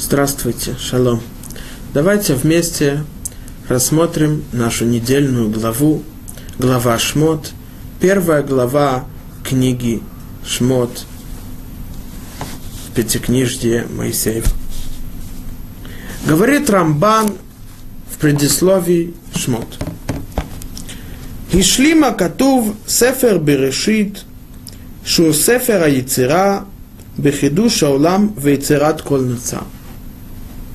Здравствуйте, шалом. Давайте вместе рассмотрим нашу недельную главу, глава Шмот, первая глава книги Шмот в Пятикнижье Моисеев. Говорит Рамбан в предисловии Шмот. Ишлима Катув Сефер Берешит Шур Сефер Айцера Бехидуш Аулам Вейцерат Кольнуцам.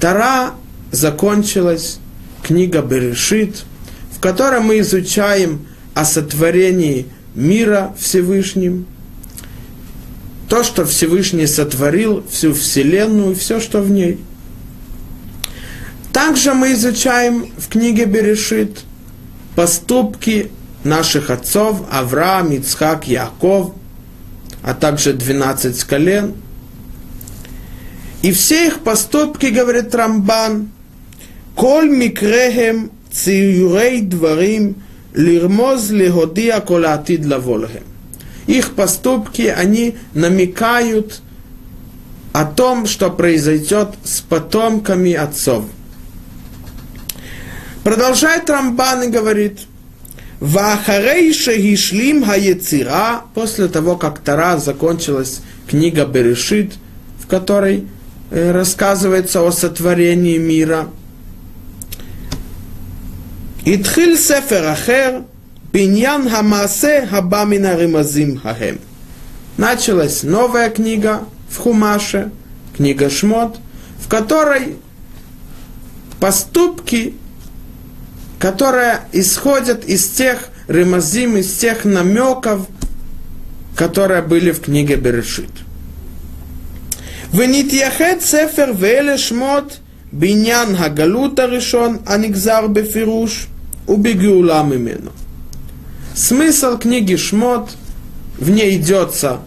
Тара закончилась, книга Берешит, в которой мы изучаем о сотворении мира Всевышним, то, что Всевышний сотворил, всю Вселенную, все, что в ней. Также мы изучаем в книге Берешит поступки наших отцов Авраам, Ицхак, Яков, а также 12 колен. И все их поступки, говорит Трамбан, коль микрехем циюрей дворим лирмоз лигодия колати для волхем. Их поступки, они намекают о том, что произойдет с потомками отцов. Продолжает Рамбан и говорит, «Вахарейше гишлим хаецира» После того, как Тара закончилась книга Берешит, в которой Э, рассказывается о сотворении мира. Итхил сефер ахер, биньян хамасе хабамина римазим хахем. Началась новая книга в Хумаше, книга Шмот, в которой поступки, которые исходят из тех ремазим, из тех намеков, которые были в книге Берешит. Венитьяхет сефер веле шмот биньян хагалута решен анигзар бефируш убегиулам именно. Смысл книги Шмот, в ней идется,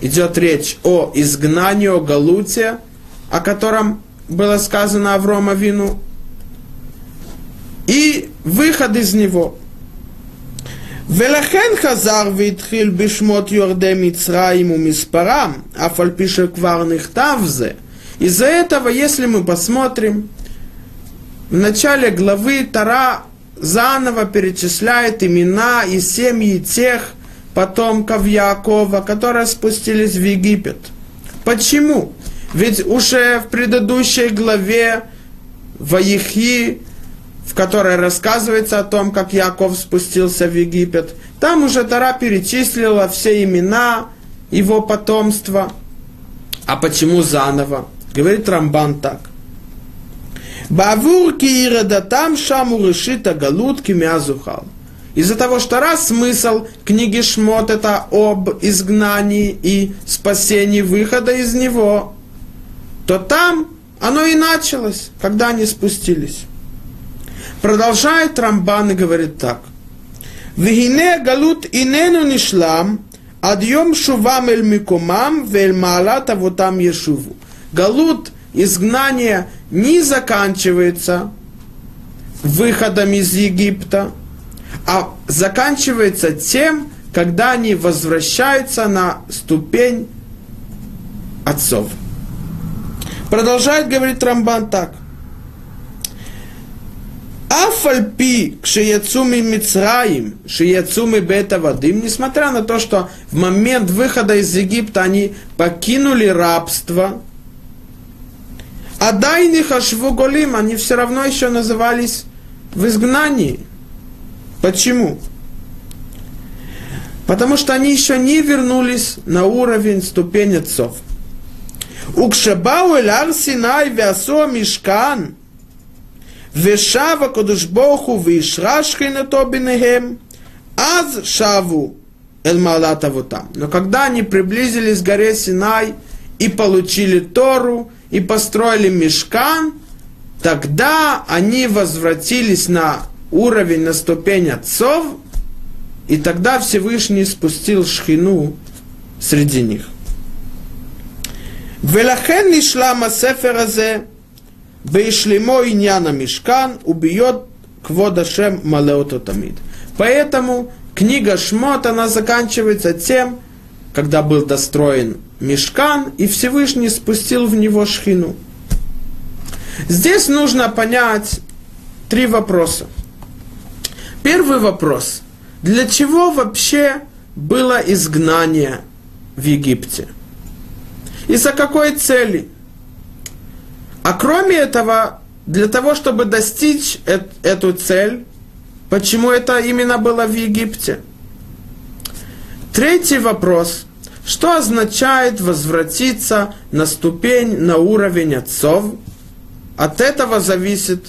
идет речь о изгнании, о Галуте, о котором было сказано Аврома Вину, и выход из него – ולכן חזר והתחיל בשמות יורדי מצרים ומספרם, אף על פי שכבר נכתב זה. Из-за этого, если мы посмотрим, в начале главы Тара заново перечисляет имена и семьи тех потомков Якова, которые спустились в Египет. Почему? Ведь уже в предыдущей главе Ваихи, в которой рассказывается о том, как Яков спустился в Египет, там уже Тара перечислила все имена его потомства. А почему заново? Говорит Рамбан так. Бавур киирадатам шаму решита галут кимязухал. Из-за того, что раз смысл книги Шмот это об изгнании и спасении выхода из него, то там оно и началось, когда они спустились. Продолжает Рамбан и говорит так. Вихине галут инену нишлам, адьем шувам эль микумам, вель маалат авотам ешуву. Галут – изгнание не заканчивается выходом из Египта, а заканчивается тем, когда они возвращаются на ступень отцов. Продолжает говорить Рамбан так. Афальпи кшеяцуми Мицраим, шеяцуми бета вадим, несмотря на то, что в момент выхода из Египта они покинули рабство – а дайны хашву голим, они все равно еще назывались в изгнании. Почему? Потому что они еще не вернулись на уровень ступень отцов. Укшабау эль ар Синай веасо мишкан, ושב הקדוש ברוך הוא וישרה שכינתו ביניהם, אז шаву эль малат авотам. Но когда они приблизились к горе Синай и получили Тору, и построили мешкан, тогда они возвратились на уровень, на ступень отцов, и тогда Всевышний спустил шхину среди них. ולכן נשלם הספר Бейшлимо няна мишкан убьет кводашем малеоту тамид. Поэтому книга Шмот, она заканчивается тем, когда был достроен мешкан, и Всевышний спустил в него шхину. Здесь нужно понять три вопроса. Первый вопрос. Для чего вообще было изгнание в Египте? И за какой цели? А кроме этого, для того, чтобы достичь эту цель, почему это именно было в Египте? Третий вопрос. Что означает возвратиться на ступень, на уровень отцов? От этого зависит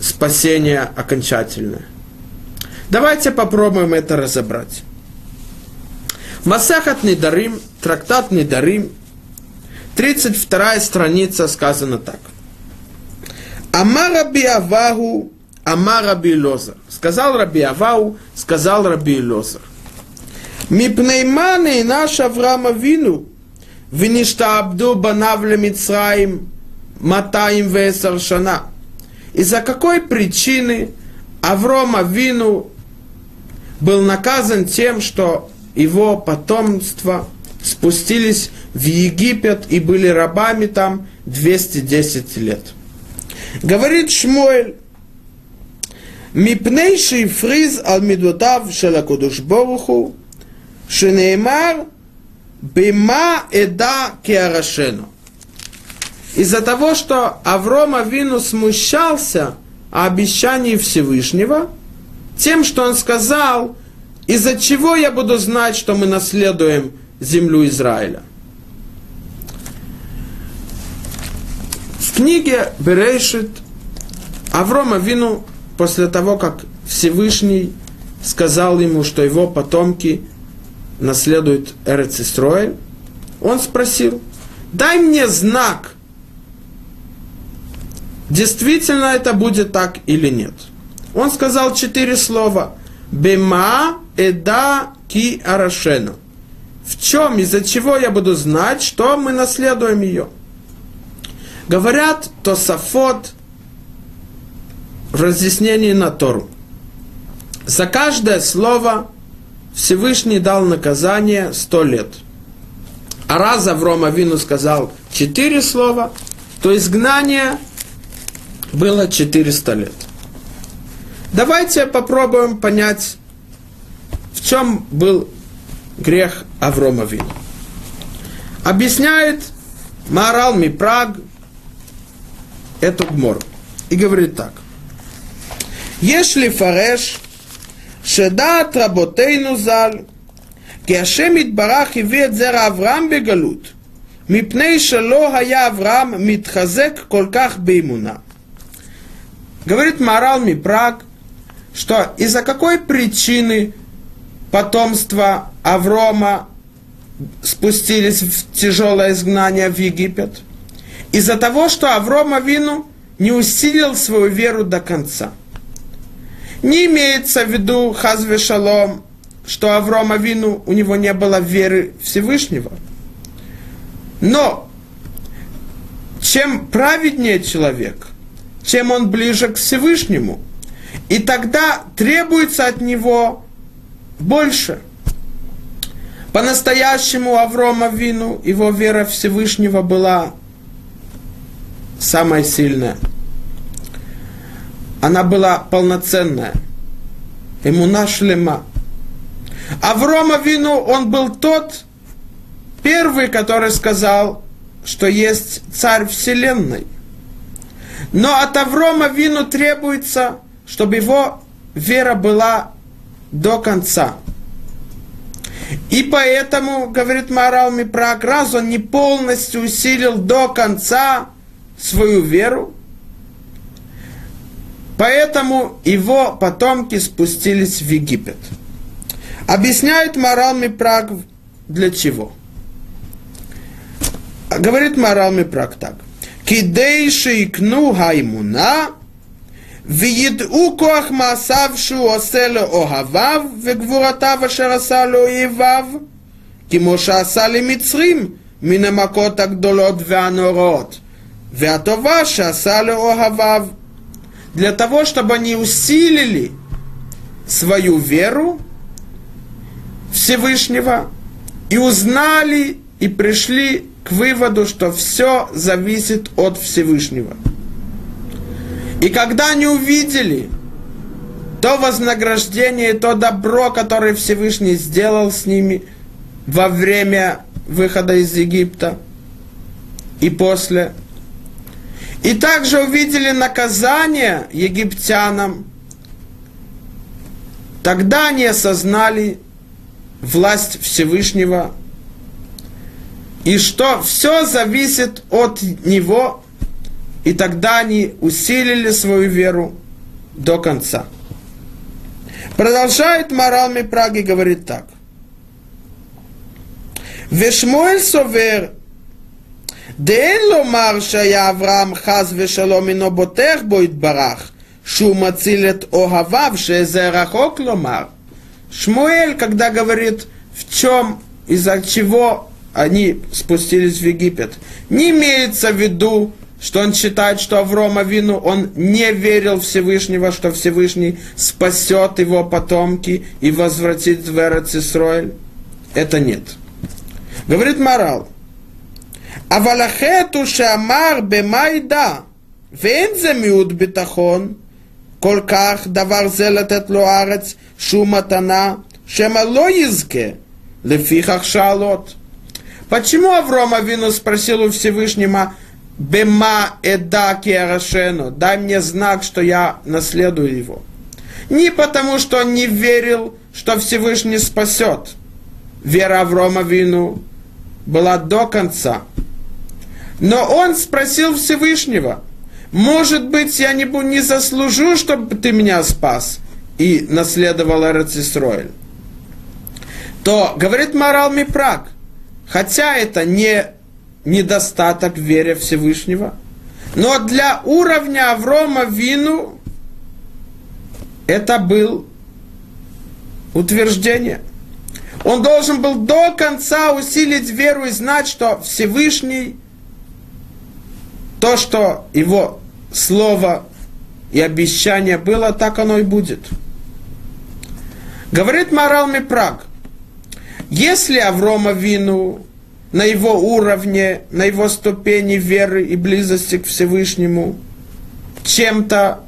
спасение окончательное. Давайте попробуем это разобрать. Масахат Недарим, трактат Недарим, 32 страница сказано так. Амар Раби Аваху, Амар Раби Лозар. Сказал Раби Авау, сказал Раби Лозар. Мипнейманы наш Авраама Вину, Виништабду банав Мицраим, Матаим Весар Шана. Из-за какой причины Аврома Вину был наказан тем, что его потомство спустились в Египет и были рабами там 210 лет. Говорит Шмуэль, Мипнейший фриз алмидутав шелакудуш боруху, шенеймар бима эда киарашену. Из-за того, что Авром Авину смущался о обещании Всевышнего, тем, что он сказал, из-за чего я буду знать, что мы наследуем землю Израиля. В книге Берешит Аврома Вину после того, как Всевышний сказал ему, что его потомки наследуют Эрец Исроэль, он спросил, дай мне знак, действительно это будет так или нет. Он сказал четыре слова. Бема эда ки арашену. В чем, из-за чего я буду знать, что мы наследуем ее? Говорят, то Сафот в разъяснении на Тору. За каждое слово Всевышний дал наказание сто лет. А раз Авром Авину сказал четыре слова, то изгнание было 400 лет. Давайте попробуем понять, в чем был грех Аврома Вину. Объясняет Марал Мипраг эту гмор. И говорит так. Если фареш, שדעת רבותינו ז"ל, כי השם יתברך הביא את זרע אברהם בגלות, מפני שלא היה אברהם מתחזק כל כך באמונה. Говорит Марал Мипраг, что из-за какой причины потомство Аврома спустились в тяжелое изгнание в Египет? Из-за того, что Аврома Вину не усилил свою веру до конца. Не имеется в виду Хазве Шалом, что Аврома Вину у него не было веры Всевышнего. Но чем праведнее человек, чем он ближе к Всевышнему – и тогда требуется от него больше. По-настоящему Аврома Вину, его вера Всевышнего была самая сильная. Она была полноценная. Ему нашлема. Аврома Вину, он был тот первый, который сказал, что есть царь вселенной. Но от Аврома Вину требуется чтобы его вера была до конца. И поэтому, говорит Марал Мипрак, раз он не полностью усилил до конца свою веру, поэтому его потомки спустились в Египет. Объясняет Марал Мипрак для чего. Говорит Марал Мипрак так. Кидейши икну хаймуна, וידעו כוח מעשיו שהוא עושה לאוהביו וגבורתיו אשר עשה לאויביו כמו שעשה למצרים מן המכות הגדולות והנוראות והטובה שעשה לאוהביו для того, чтобы они усилили свою веру Всевышнего и узнали и пришли к к выводу, что все зависит от Всевышнего. и когда они увидели то вознаграждение, то добро, которое Всевышний сделал с ними во время выхода из Египта и после, и также увидели наказание египтянам, тогда они осознали власть Всевышнего и что все зависит от Него, и тогда они усилили свою веру до конца. Продолжает Марал Мипраги, говорит так. Вешмуэль Совер Дэн ломар шая Авраам хаз вешалом ино ботех будет барах, шум ацилет огавав шезерахок ломар. Шмуэль, когда говорит, в чем, из-за чего они спустились в Египет, не имеется в виду что он считает, что Аврома Вину, он не верил Всевышнего, что Всевышний спасет его потомки и возвратит в Эрцисроэль. Это нет. Говорит морал. Авалахету шамар бемайда, ואין זה מיעוט ביטחון, כל כך דבר זה לתת לו ארץ שהוא מתנה, שמא לא יזכה, לפיכך שאלות. Почему Авром Авину спросил у Всевышнего, Бема эда киарашену, дай мне знак, что я наследую его. Не потому, что он не верил, что Всевышний спасет. Вера Аврома Вину была до конца. Но он спросил Всевышнего, может быть, я не, не заслужу, чтобы ты меня спас и наследовал Эрцисроэль. То, говорит Морал Мипрак, хотя это не недостаток в вере Всевышнего. Но для уровня Аврома Вину это был утверждение. Он должен был до конца усилить веру и знать, что Всевышний, то, что его слово и обещание было, так оно и будет. Говорит Морал Мипраг, если Аврома Вину на его уровне, на его ступени веры и близости к Всевышнему, чем-то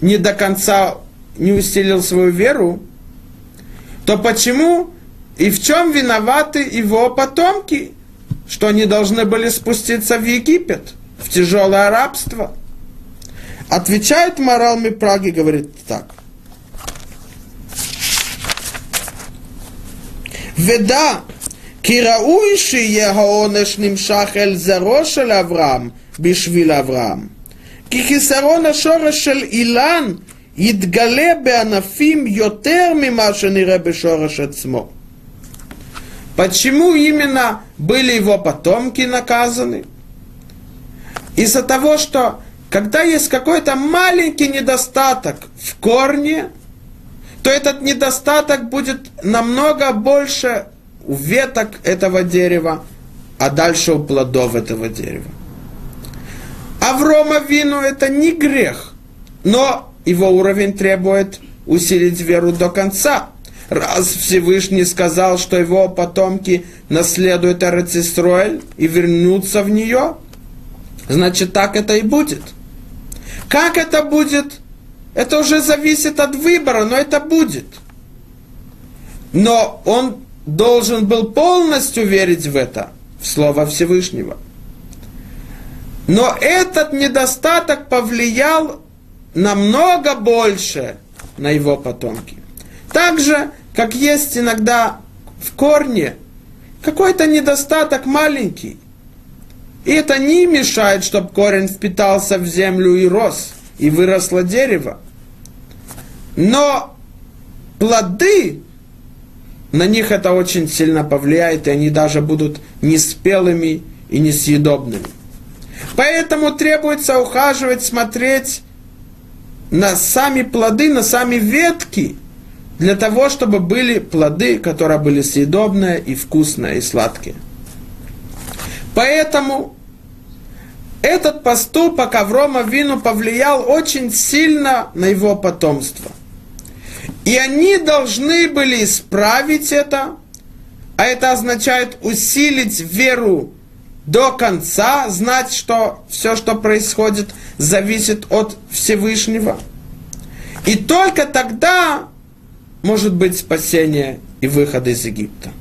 не до конца не усилил свою веру, то почему и в чем виноваты его потомки, что они должны были спуститься в Египет, в тяжелое рабство? Отвечает морал Мипраги, говорит так. Веда, כי ראוי שיהיה העונש נמשך אל זרעו של אברהם בשביל אברהם. כי חיסרון השורש של אילן יתגלה בענפים יותר ממה שנראה בשורש עצמו. Почему именно были его потомки наказаны? Из-за того, что когда есть какой-то маленький недостаток в корне, то этот недостаток будет намного больше у веток этого дерева, а дальше у плодов этого дерева. Аврома вину это не грех, но его уровень требует усилить веру до конца. Раз Всевышний сказал, что его потомки наследуют Эрцисроэль и вернутся в нее, значит так это и будет. Как это будет? Это уже зависит от выбора, но это будет. Но он должен был полностью верить в это, в Слово Всевышнего. Но этот недостаток повлиял намного больше на его потомки. Так же, как есть иногда в корне какой-то недостаток маленький. И это не мешает, чтобы корень впитался в землю и рос, и выросло дерево. Но плоды на них это очень сильно повлияет, и они даже будут неспелыми и несъедобными. Поэтому требуется ухаживать, смотреть на сами плоды, на сами ветки, для того, чтобы были плоды, которые были съедобные и вкусные, и сладкие. Поэтому этот поступок Аврома Вину повлиял очень сильно на его потомство – и они должны были исправить это, а это означает усилить веру до конца, знать, что все, что происходит, зависит от Всевышнего. И только тогда может быть спасение и выход из Египта.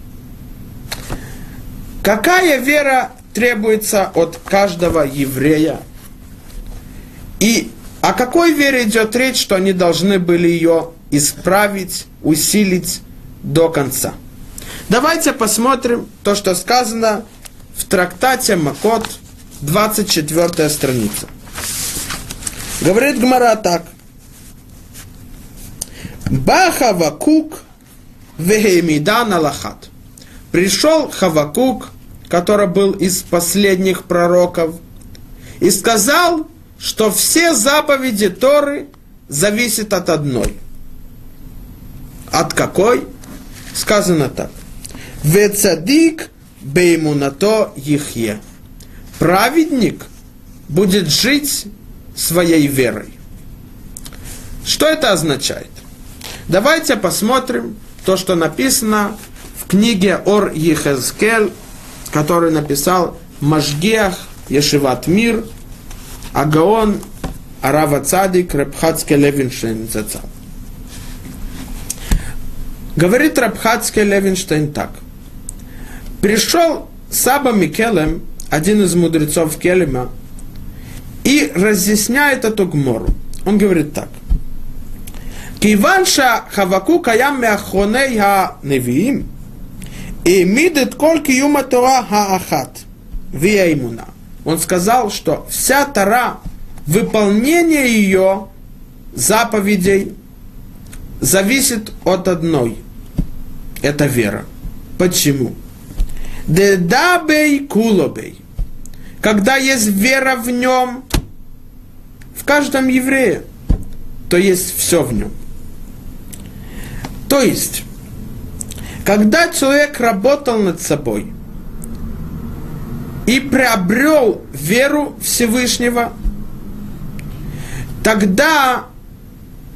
Какая вера требуется от каждого еврея? И о какой вере идет речь, что они должны были ее исправить, усилить до конца? Давайте посмотрим то, что сказано в трактате Макот, 24 страница. Говорит Гмара так. Баха Вакук Вехемида Налахат. Пришел Хавакук, который был из последних пророков, и сказал, что все заповеди Торы зависят от одной. От какой? Сказано так. Вецадик беймунато ихе. Праведник будет жить своей верой. Что это означает? Давайте посмотрим то, что написано в книге Ор Ехезкель, который написал Машгех Ешиват Мир, Агаон Арава Цадик Рабхацке Левинштейн Зацал. Говорит Рабхатский Левинштейн так. Пришел Саба Микелем, один из мудрецов Келема, и разъясняет эту гмору. Он говорит так. Киванша хаваку каям мяхоней я невиим, и мидет кольки юма тора хаахат ахат. Он сказал, что вся Тара, выполнение ее заповедей зависит от одной. Это вера. Почему? Дедабей кулобей. Когда есть вера в нем, в каждом еврее, то есть все в нем. То есть, когда человек работал над собой и приобрел веру Всевышнего, тогда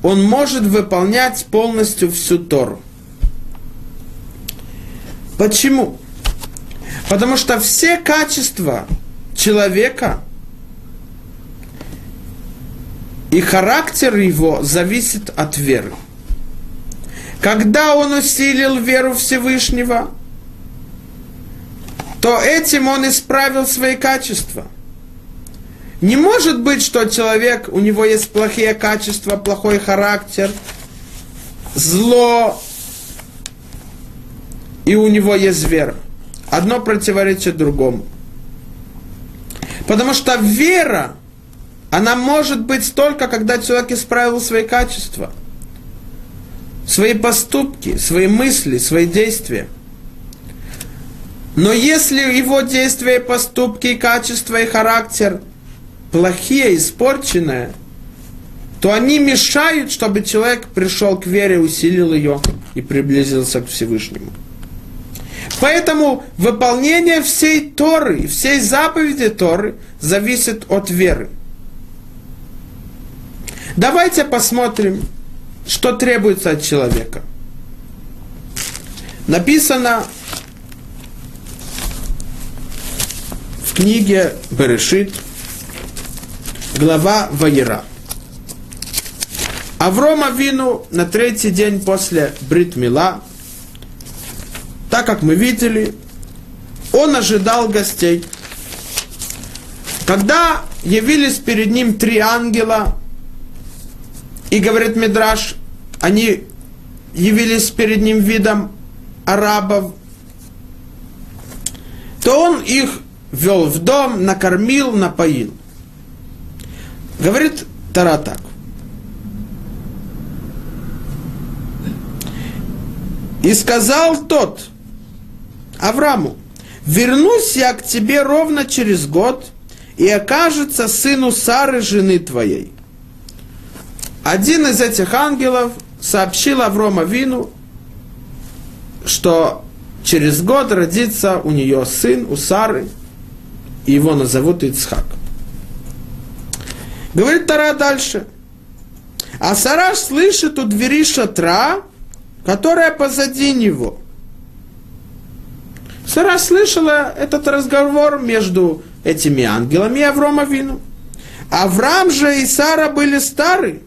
он может выполнять полностью всю Тору. Почему? Потому что все качества человека и характер его зависит от веры. Когда он усилил веру Всевышнего, то этим он исправил свои качества. Не может быть, что человек, у него есть плохие качества, плохой характер, зло, и у него есть вера. Одно противоречит другому. Потому что вера, она может быть только, когда человек исправил свои качества – свои поступки, свои мысли, свои действия. Но если его действия, поступки, качества и характер плохие, испорченные, то они мешают, чтобы человек пришел к вере, усилил ее и приблизился к Всевышнему. Поэтому выполнение всей Торы, всей заповеди Торы зависит от веры. Давайте посмотрим, что требуется от человека. Написано в книге Берешит, глава Ваера. Аврома Вину на третий день после Бритмила, так как мы видели, он ожидал гостей. Когда явились перед ним три ангела, и говорит Мидраш, они явились перед ним видом арабов, то он их вел в дом, накормил, напоил. Говорит Тара так. И сказал тот Аврааму, вернусь я к тебе ровно через год, и окажется сыну Сары, жены твоей. Один из этих ангелов сообщил Аврома Вину, что через год родится у нее сын, у Сары, и его назовут Ицхак. Говорит Тара дальше. А Сараш слышит у двери шатра, которая позади него. Сара слышала этот разговор между этими ангелами и Аврома Вину. Авраам же и Сара были стары,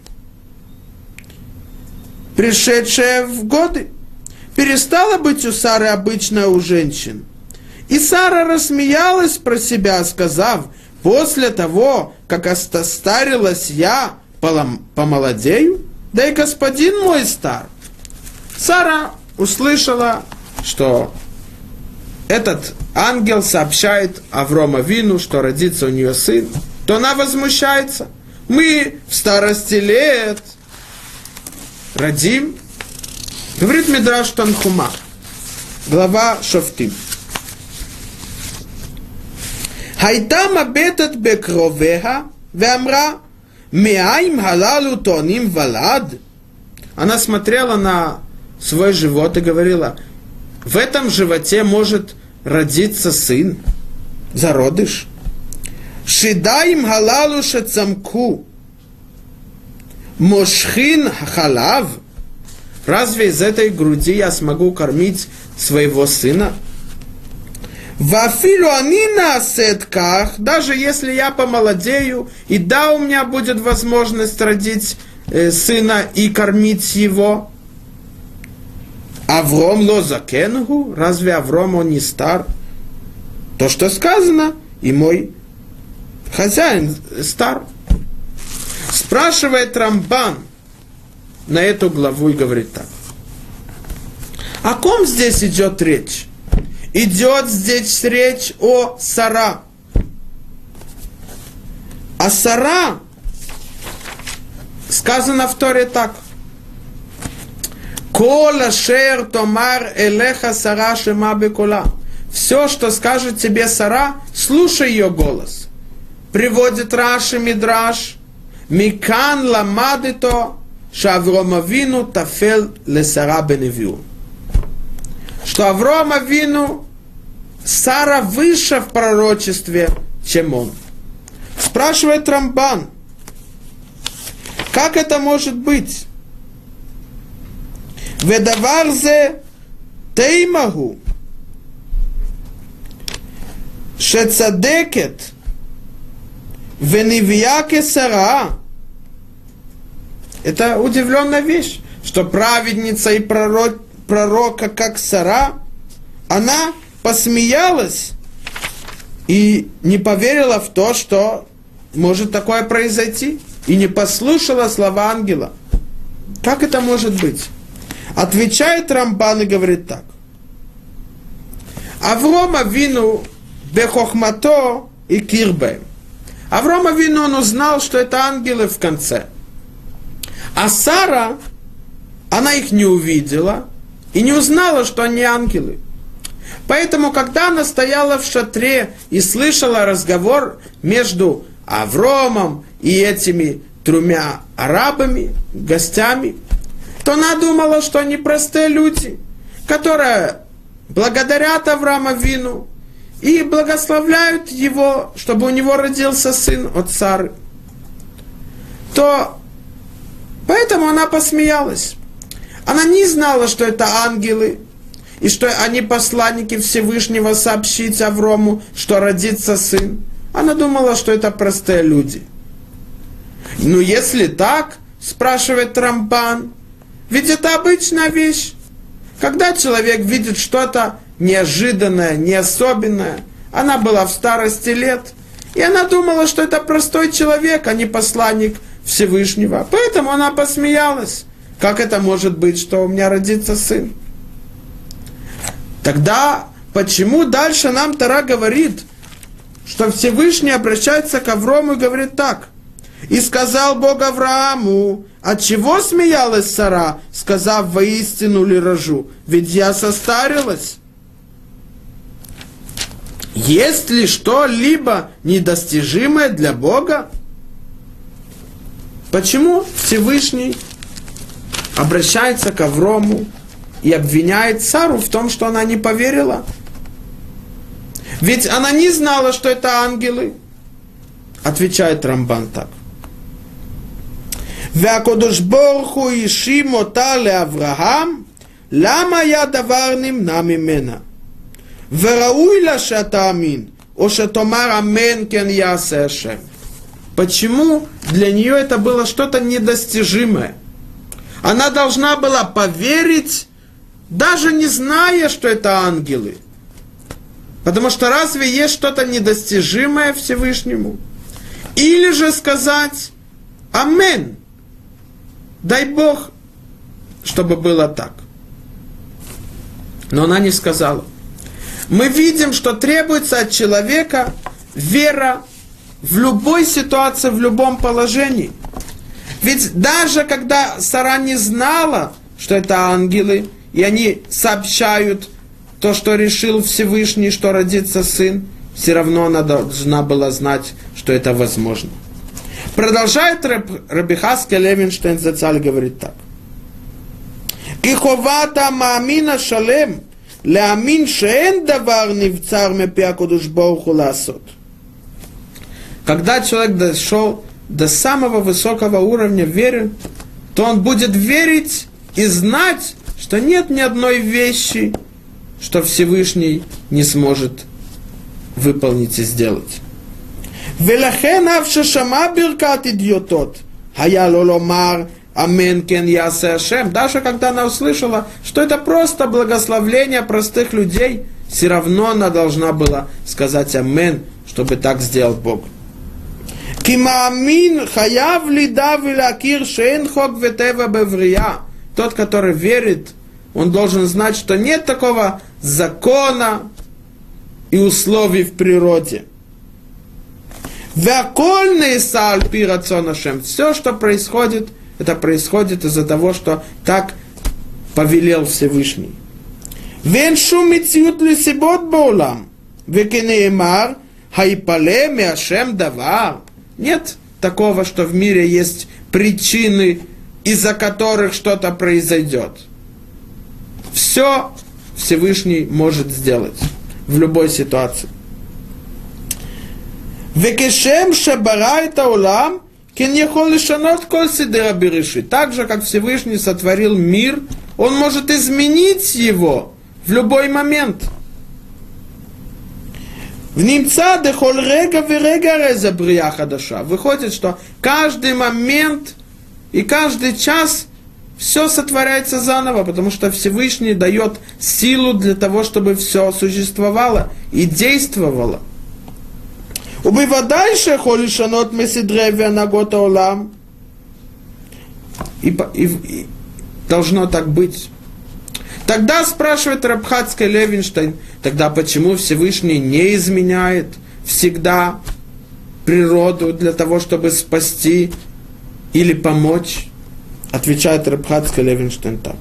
пришедшие в годы. Перестала быть у Сары обычно у женщин. И Сара рассмеялась про себя, сказав, после того, как остастарилась я, помолодею, да и господин мой стар. Сара услышала, что этот ангел сообщает Аврома Вину, что родится у нее сын, то она возмущается. Мы в старости лет родим. Говорит Мидраш Танхума, глава Шофтим. הייתה מבטת בקרוביה ואמרה, מאיים הללו טוענים ולד? Она смотрела на свой живот и говорила, в этом животе может родиться сын, зародыш. Шидаим халалу шецамку. Мошхин халав. Разве из этой груди я смогу кормить своего сына? Вафилу анина сетках, даже если я помолодею, и да, у меня будет возможность родить э, сына и кормить его. Авром лозакенгу, разве Авром он не стар? То, что сказано, и мой хозяин стар. Спрашивает Рамбан на эту главу и говорит так. О ком здесь идет речь? Идет здесь речь о Сара. А Сара сказано в Торе так. Кола шер томар элеха сара шема бекола. Все, что скажет тебе Сара, слушай ее голос. Приводит Раши Мидраш. Микан ламадито шаврома вину тафел лесара беневиу что Аврома Вину Сара выше в пророчестве, чем он. Спрашивает Рамбан, как это может быть? Ведаварзе теймагу шецадекет венивьяке сара. Это удивленная вещь, что праведница и пророк, пророка, как Сара, она посмеялась и не поверила в то, что может такое произойти, и не послушала слова ангела. Как это может быть? Отвечает Рамбан и говорит так. Аврома вину бехохмато и кирбе. Аврома вину он узнал, что это ангелы в конце. А Сара, она их не увидела и не узнала, что они ангелы. Поэтому, когда она стояла в шатре и слышала разговор между Авромом и этими тремя арабами, гостями, то она думала, что они простые люди, которые благодарят Авраама Вину и благословляют его, чтобы у него родился сын от Сары. То поэтому она посмеялась. Она не знала, что это ангелы, и что они посланники Всевышнего сообщить Аврому, что родится сын. Она думала, что это простые люди. Ну, если так, спрашивает Трампан, ведь это обычная вещь. Когда человек видит что-то неожиданное, не особенное, она была в старости лет, и она думала, что это простой человек, а не посланник Всевышнего. Поэтому она посмеялась. Как это может быть, что у меня родится сын? Тогда почему дальше нам Тара говорит, что Всевышний обращается к Аврому и говорит так. И сказал Бог Аврааму, от чего смеялась Сара, сказав воистину ли рожу? Ведь я состарилась. Есть ли что-либо недостижимое для Бога? Почему Всевышний обращается к Аврому и обвиняет Сару в том, что она не поверила? Ведь она не знала, что это ангелы. Отвечает Рамбан так. והקדוש ברוך הוא האשים אותה לאברהם, למה היה דבר נמנע ממנה? וראוי לה שתאמין, או שתאמר אמן כן יעשה השם. Почему для нее это было что-то недостижимое? Она должна была поверить, даже не зная, что это ангелы. Потому что разве есть что-то недостижимое Всевышнему? Или же сказать Амен. Дай Бог, чтобы было так. Но она не сказала. Мы видим, что требуется от человека вера в любой ситуации, в любом положении. Ведь даже когда Сара не знала, что это ангелы, и они сообщают то, что решил Всевышний, что родится сын, все равно она должна была знать, что это возможно. Продолжает Раб, Рабихаска Левинштейн Зацаль говорит так. Киховата маамина шалем, леамин шеен давар невцар мепиакудуш бауху ласот. Когда человек дошел до самого высокого уровня веры, то он будет верить и знать, что нет ни одной вещи, что Всевышний не сможет выполнить и сделать. ולכן אף ששמע ברכת אידיוטות, היה לו לומר Амен кен ясе Ашем. Даже когда она услышала, что это просто благословление простых людей, все равно она должна была сказать Амен, чтобы так сделал Бог. Кимаамин хаяв лида вилакир шейн хок ветева беврия. Тот, который верит, он должен знать, что нет такого закона и условий в природе. Вякольный саль пирацонашем. Все, что происходит, это происходит из-за того, что так повелел Всевышний. ואין שום מציאות לסיבות בעולם, וכנאמר, היפלא מהשם דבר. Нет такого, что в мире есть причины, из-за которых что-то произойдет. Все Всевышний может сделать в любой ситуации. Векешем шабарайта улам, кенехолишанот коль сидера. Так же, как Всевышний сотворил мир, он может изменить его в любой момент – в немца дехоль рега верега реза брия хадаша. Выходит, что каждый момент и каждый час все сотворяется заново, потому что Всевышний дает силу для того, чтобы все существовало и действовало. Убыва дальше холишанот месидревия нагота олам. И, и, и должно так быть. Тогда спрашивает Рабхатский Левинштейн, тогда почему Всевышний не изменяет всегда природу для того, чтобы спасти или помочь? Отвечает Рабхатский Левинштейн так.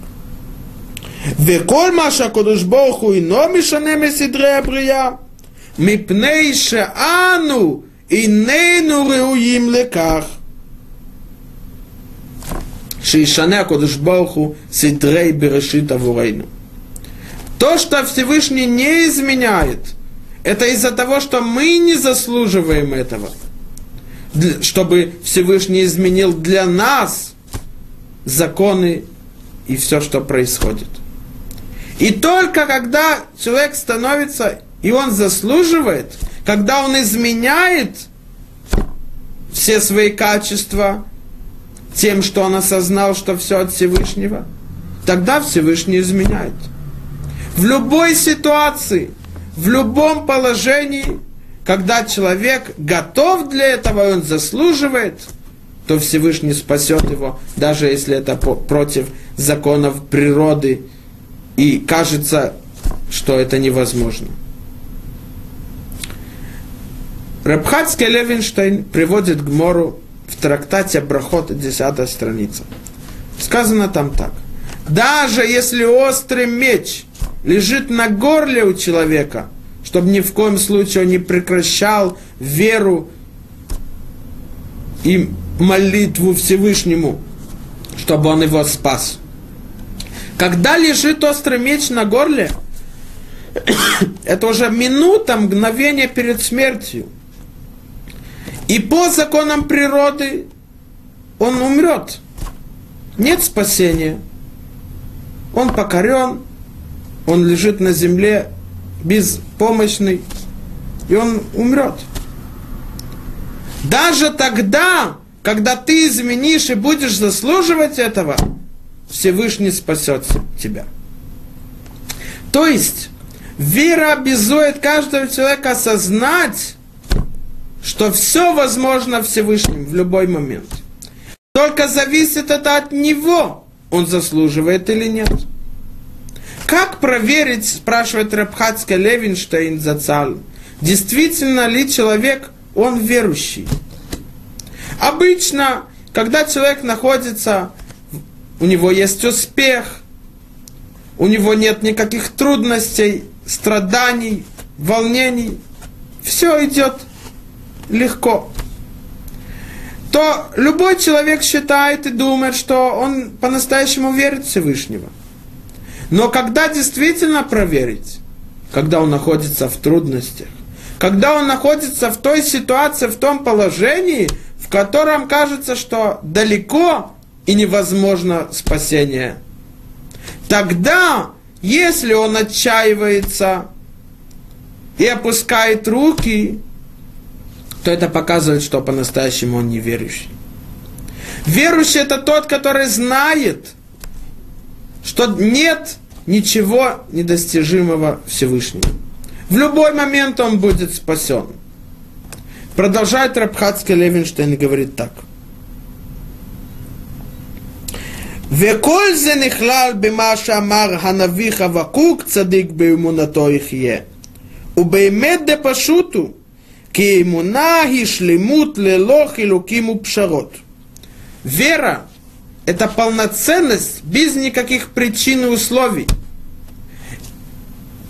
וכל מה שהקדוש ברוך הוא אינו משנה מסדרי הבריאה, מפני שאנו איננו ראויים לכך. Шишане Акодыш Балху Сидрей Берешит Авурейну. То, что Всевышний не изменяет, это из-за того, что мы не заслуживаем этого. Чтобы Всевышний изменил для нас законы и все, что происходит. И только когда человек становится, и он заслуживает, когда он изменяет все свои качества, тем, что он осознал, что все от Всевышнего, тогда Всевышний изменяет. В любой ситуации, в любом положении, когда человек готов для этого, он заслуживает, то Всевышний спасет его, даже если это против законов природы, и кажется, что это невозможно. Рабхатский Левинштейн приводит Гмору в трактате Брахот, 10 страница. Сказано там так. Даже если острый меч лежит на горле у человека, чтобы ни в коем случае он не прекращал веру и молитву Всевышнему, чтобы он его спас. Когда лежит острый меч на горле, это уже минута, мгновение перед смертью. И по законам природы он умрет. Нет спасения. Он покорен, он лежит на земле беспомощный, и он умрет. Даже тогда, когда ты изменишь и будешь заслуживать этого, Всевышний спасет тебя. То есть, вера обязует каждого человека осознать, что все возможно Всевышним в любой момент. Только зависит это от него, он заслуживает или нет. Как проверить, спрашивает Рабхатский Левинштейн Зацал, действительно ли человек, он верующий? Обычно, когда человек находится, у него есть успех, у него нет никаких трудностей, страданий, волнений, все идет легко, то любой человек считает и думает, что он по-настоящему верит Всевышнего. Но когда действительно проверить, когда он находится в трудностях, когда он находится в той ситуации, в том положении, в котором кажется, что далеко и невозможно спасение, тогда, если он отчаивается и опускает руки, то это показывает, что по-настоящему он не верующий. Верующий это тот, который знает, что нет ничего недостижимого Всевышнего. В любой момент он будет спасен. Продолжает Рабхатский Левинштейн и говорит так. וכל זה נכלל במה שאמר הנביא חבקוק צדיק באמונתו יחיה. ובאמת דפשוט הוא, Кеймунахи шлемут лелох и лукиму пшарот. Вера – это полноценность без никаких причин и условий.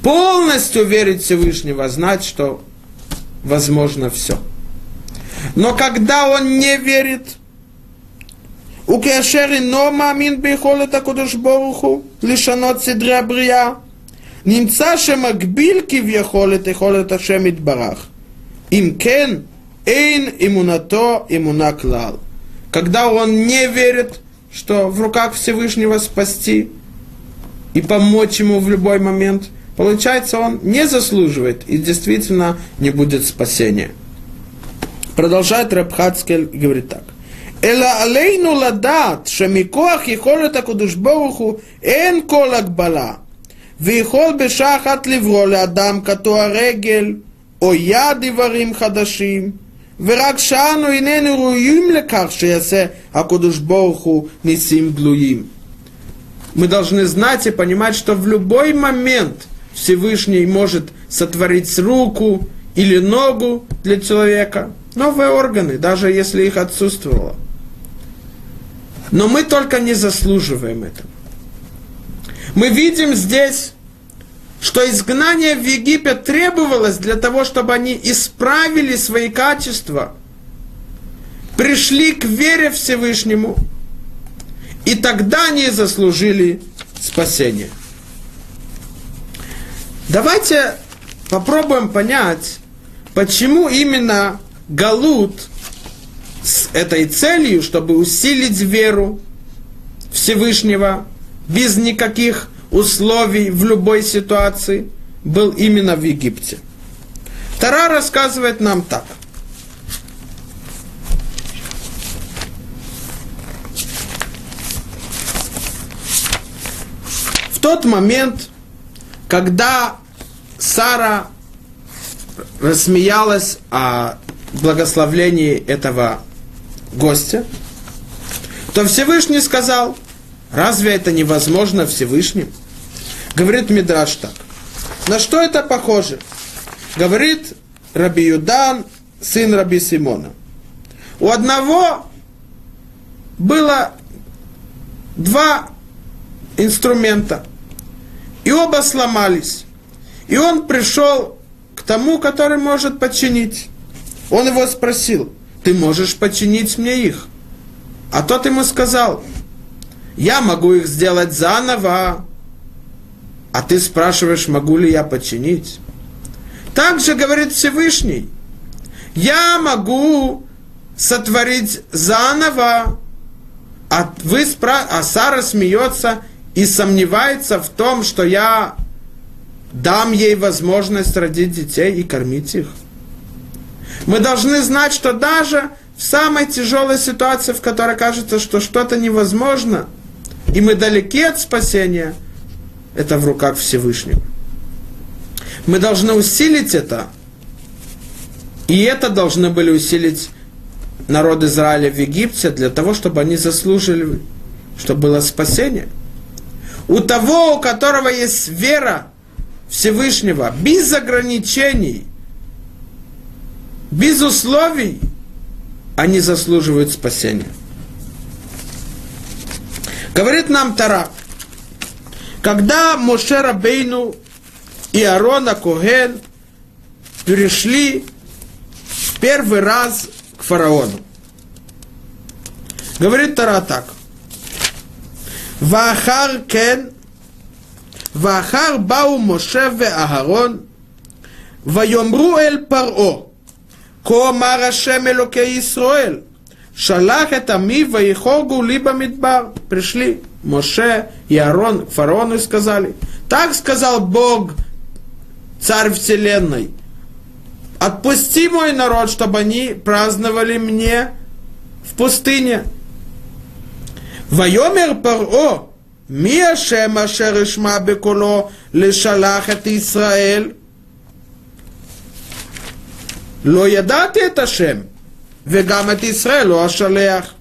Полностью верить Всевышнего, знать, что возможно все. Но когда он не верит, у Кешери Нома Амин Бихолет Акудуш Боруху, Лишанот Сидря Брия, Немца Шемагбиль Кивьяхолет и Холет Ашем Барах – Имкен эйн имунато имунаклал. Когда он не верит, что в руках Всевышнего спасти и помочь ему в любой момент, получается, он не заслуживает и действительно не будет спасения. Продолжает Рабхацкель и говорит так. Эла алейну ладат, шамикоах и холета кудушборуху, эн колак бала. Вихол бешахат ливро адам катуа регель. או יד איברים חדשים ורק שאנו איננו ראויים לכך שיעשה הקדוש ברוך הוא ניסים גלויים. Мы должны знать и понимать, что в любой момент Всевышний может сотворить руку или ногу для человека, новые органы, даже если их отсутствовало. Но мы только не заслуживаем этого. Мы видим здесь, что изгнание в Египет требовалось для того, чтобы они исправили свои качества, пришли к вере Всевышнему, и тогда они заслужили спасение. Давайте попробуем понять, почему именно Галут с этой целью, чтобы усилить веру Всевышнего без никаких условий в любой ситуации, был именно в Египте. Тара рассказывает нам так. В тот момент, когда Сара рассмеялась о благословлении этого гостя, то Всевышний сказал, разве это невозможно Всевышним? Говорит Мидраш так. На что это похоже? Говорит Раби Юдан, сын Раби Симона. У одного было два инструмента, и оба сломались. И он пришел к тому, который может починить. Он его спросил, ты можешь починить мне их. А тот ему сказал, я могу их сделать заново, а ты спрашиваешь, могу ли я починить. Так же говорит Всевышний, я могу сотворить заново, а, вы спра... а Сара смеется и сомневается в том, что я дам ей возможность родить детей и кормить их. Мы должны знать, что даже в самой тяжелой ситуации, в которой кажется, что что-то невозможно, и мы далеки от спасения, это в руках Всевышнего. Мы должны усилить это, и это должны были усилить народ Израиля в Египте для того, чтобы они заслужили, чтобы было спасение. У того, у которого есть вера Всевышнего, без ограничений, без условий, они заслуживают спасения. Говорит нам Тара, когда Моше Бейну и Арона Коген перешли первый раз к фараону. Говорит Тара так. Вахар кен, Вахар бау Моше ве Агарон, ויאמרו אל פרעה, כה אמר השם אלוקי ישראל, Шалах это ми ваихогу либо мидбар. Пришли Моше и Арон к фараону и сказали, так сказал Бог, царь вселенной, отпусти мой народ, чтобы они праздновали мне в пустыне. Вайомер Паро, ми Ашем Ашер Ишма Беколо, лешалах это Исраэль. Ло ядати это Ашем вегам это Исраэлю ашалеях.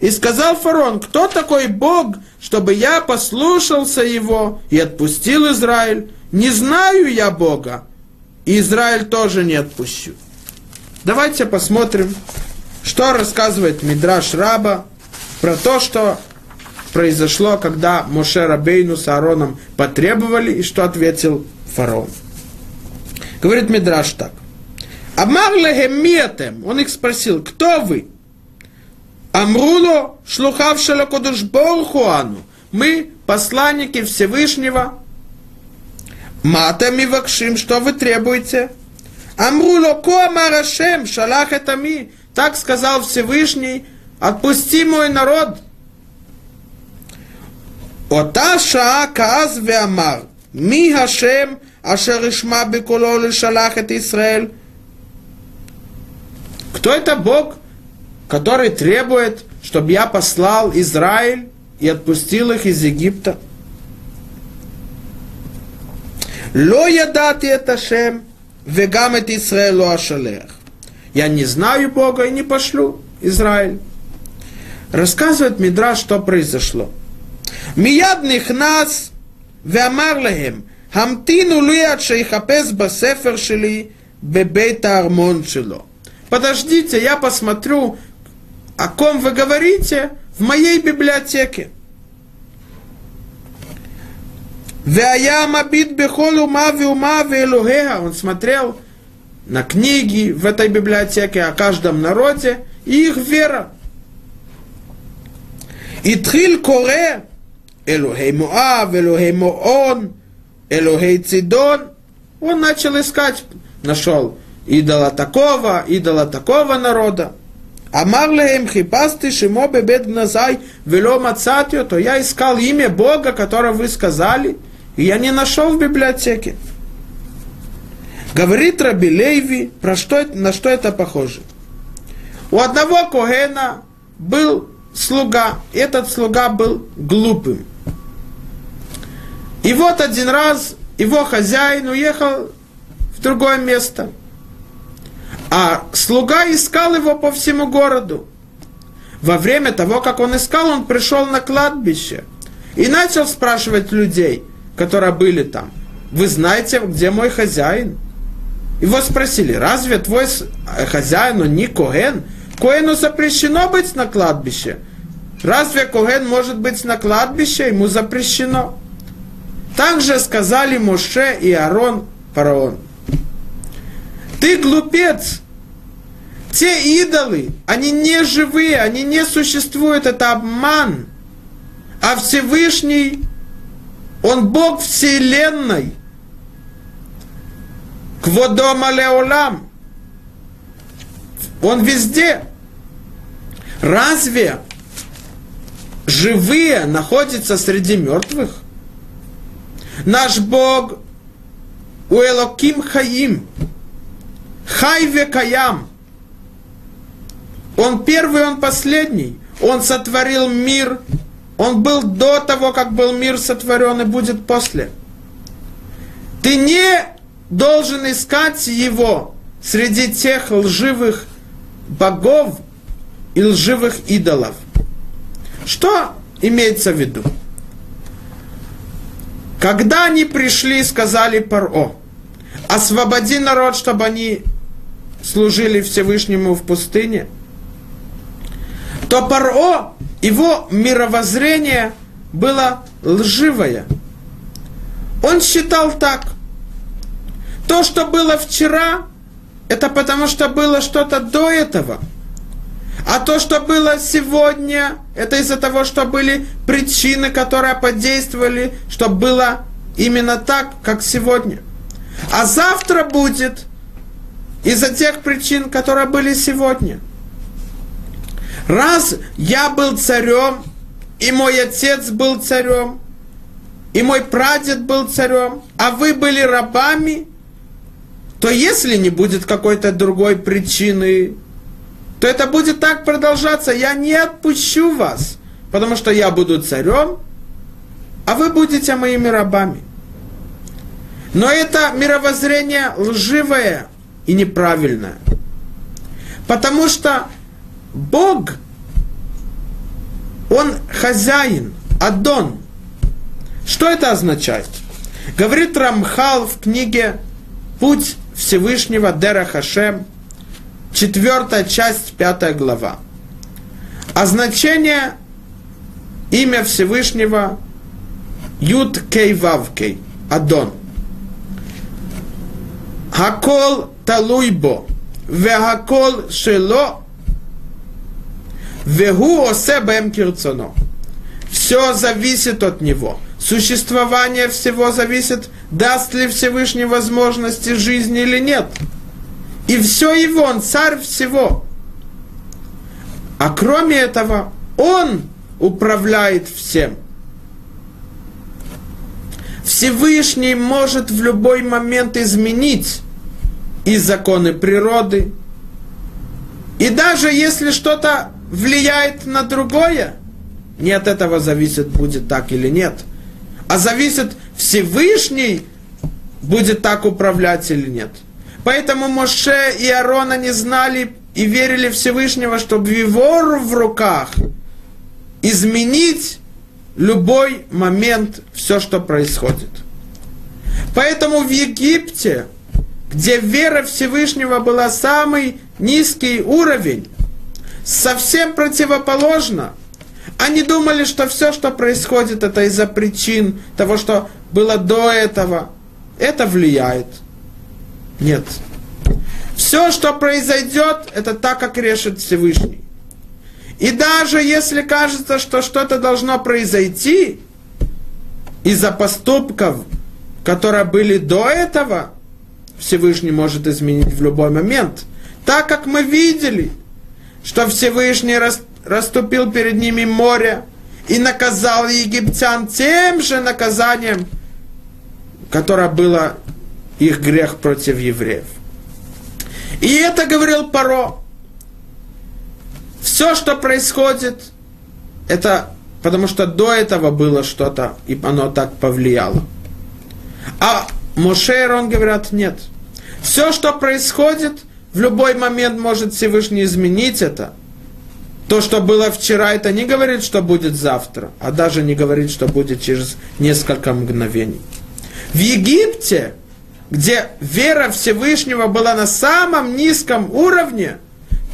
И сказал фарон, кто такой Бог, чтобы я послушался его и отпустил Израиль? Не знаю я Бога, и Израиль тоже не отпущу. Давайте посмотрим, что рассказывает Мидраш Раба про то, что произошло, когда Моше Рабейну с Аароном потребовали, и что ответил фараон. Говорит Мидраш так. Амар лехемиетем. Он их спросил, кто вы? Амруло шлухавшала кодыш Борхуану. Мы посланники Всевышнего. Матами вакшим, что вы требуете? Амруло ко марашем шалах этами. Так сказал Всевышний, отпусти мой народ. Оташа каз веамар. Ми Хашем, ашер ишма беколо лишалах это Исраэль. Кто это Бог, который требует, чтобы я послал Израиль и отпустил их из Египта? Я не знаю Бога и не пошлю Израиль. Рассказывает Мидра, что произошло. Миядных нас веамарлехем, хамтину луят шейхапес басефер шили бебейта армон шило подождите, я посмотрю, о ком вы говорите, в моей библиотеке. Веаям обид бехолу мави ума велугеха. Он смотрел на книги в этой библиотеке о каждом народе и их вера. И трил коре Элухей Муав, Элухей Моон, Элухей Цидон. Он начал искать, нашел идола такого, идола такого народа. Амар леем хипасты шимо бебет гназай вело мацатио, то я искал имя Бога, которое вы сказали, и я не нашел в библиотеке. Говорит Раби Лейви, про что, на что это похоже. У одного Когена был слуга, этот слуга был глупым. И вот один раз его хозяин уехал в другое место. А слуга искал его по всему городу. Во время того, как он искал, он пришел на кладбище и начал спрашивать людей, которые были там. Вы знаете, где мой хозяин? Его спросили, разве твой хозяин, он не Коген? Коену запрещено быть на кладбище. Разве Коген может быть на кладбище? Ему запрещено. Также сказали Моше и Арон фараон. Ты глупец! Те идолы, они не живые, они не существуют, это обман. А Всевышний, Он Бог Вселенной. Кводома леолам. Он везде. Разве живые находятся среди мертвых? Наш Бог у Элоким Хаим, Хай Векаям. Он первый, он последний. Он сотворил мир. Он был до того, как был мир сотворен и будет после. Ты не должен искать его среди тех лживых богов и лживых идолов. Что имеется в виду? Когда они пришли и сказали Паро, освободи народ, чтобы они служили Всевышнему в пустыне, то Паро, его мировоззрение было лживое. Он считал так. То, что было вчера, это потому что было что-то до этого. А то, что было сегодня, это из-за того, что были причины, которые подействовали, чтобы было именно так, как сегодня. А завтра будет из-за тех причин, которые были сегодня. Раз я был царем, и мой отец был царем, и мой прадед был царем, а вы были рабами, то если не будет какой-то другой причины, то это будет так продолжаться. Я не отпущу вас, потому что я буду царем, а вы будете моими рабами. Но это мировоззрение лживое и неправильное. Потому что Бог, Он хозяин, Адон. Что это означает? Говорит Рамхал в книге «Путь Всевышнего Дера Хашем», четвертая часть, пятая глава. А значение имя Всевышнего Юд Кей Вав Кей, Адон. Хакол талуйбо, вехакол шело, вегу осе бэм кирцоно. Все зависит от него. Существование всего зависит даст ли Всевышний возможности жизни или нет. И все его, он царь всего. А кроме этого, он управляет всем. Всевышний может в любой момент изменить и законы природы. И даже если что-то влияет на другое, не от этого зависит, будет так или нет – а зависит Всевышний, будет так управлять или нет. Поэтому Моше и Аарона не знали и верили Всевышнего, чтобы его в руках изменить любой момент все, что происходит. Поэтому в Египте, где вера Всевышнего была самый низкий уровень, совсем противоположно – они думали, что все, что происходит, это из-за причин того, что было до этого. Это влияет. Нет. Все, что произойдет, это так, как решит Всевышний. И даже если кажется, что что-то должно произойти из-за поступков, которые были до этого, Всевышний может изменить в любой момент. Так как мы видели, что Всевышний расступил перед ними море и наказал египтян тем же наказанием, которое было их грех против евреев. И это говорил Паро. Все, что происходит, это потому что до этого было что-то, и оно так повлияло. А Моше и Рон говорят, нет. Все, что происходит, в любой момент может Всевышний изменить это – то, что было вчера, это не говорит, что будет завтра, а даже не говорит, что будет через несколько мгновений. В Египте, где вера Всевышнего была на самом низком уровне,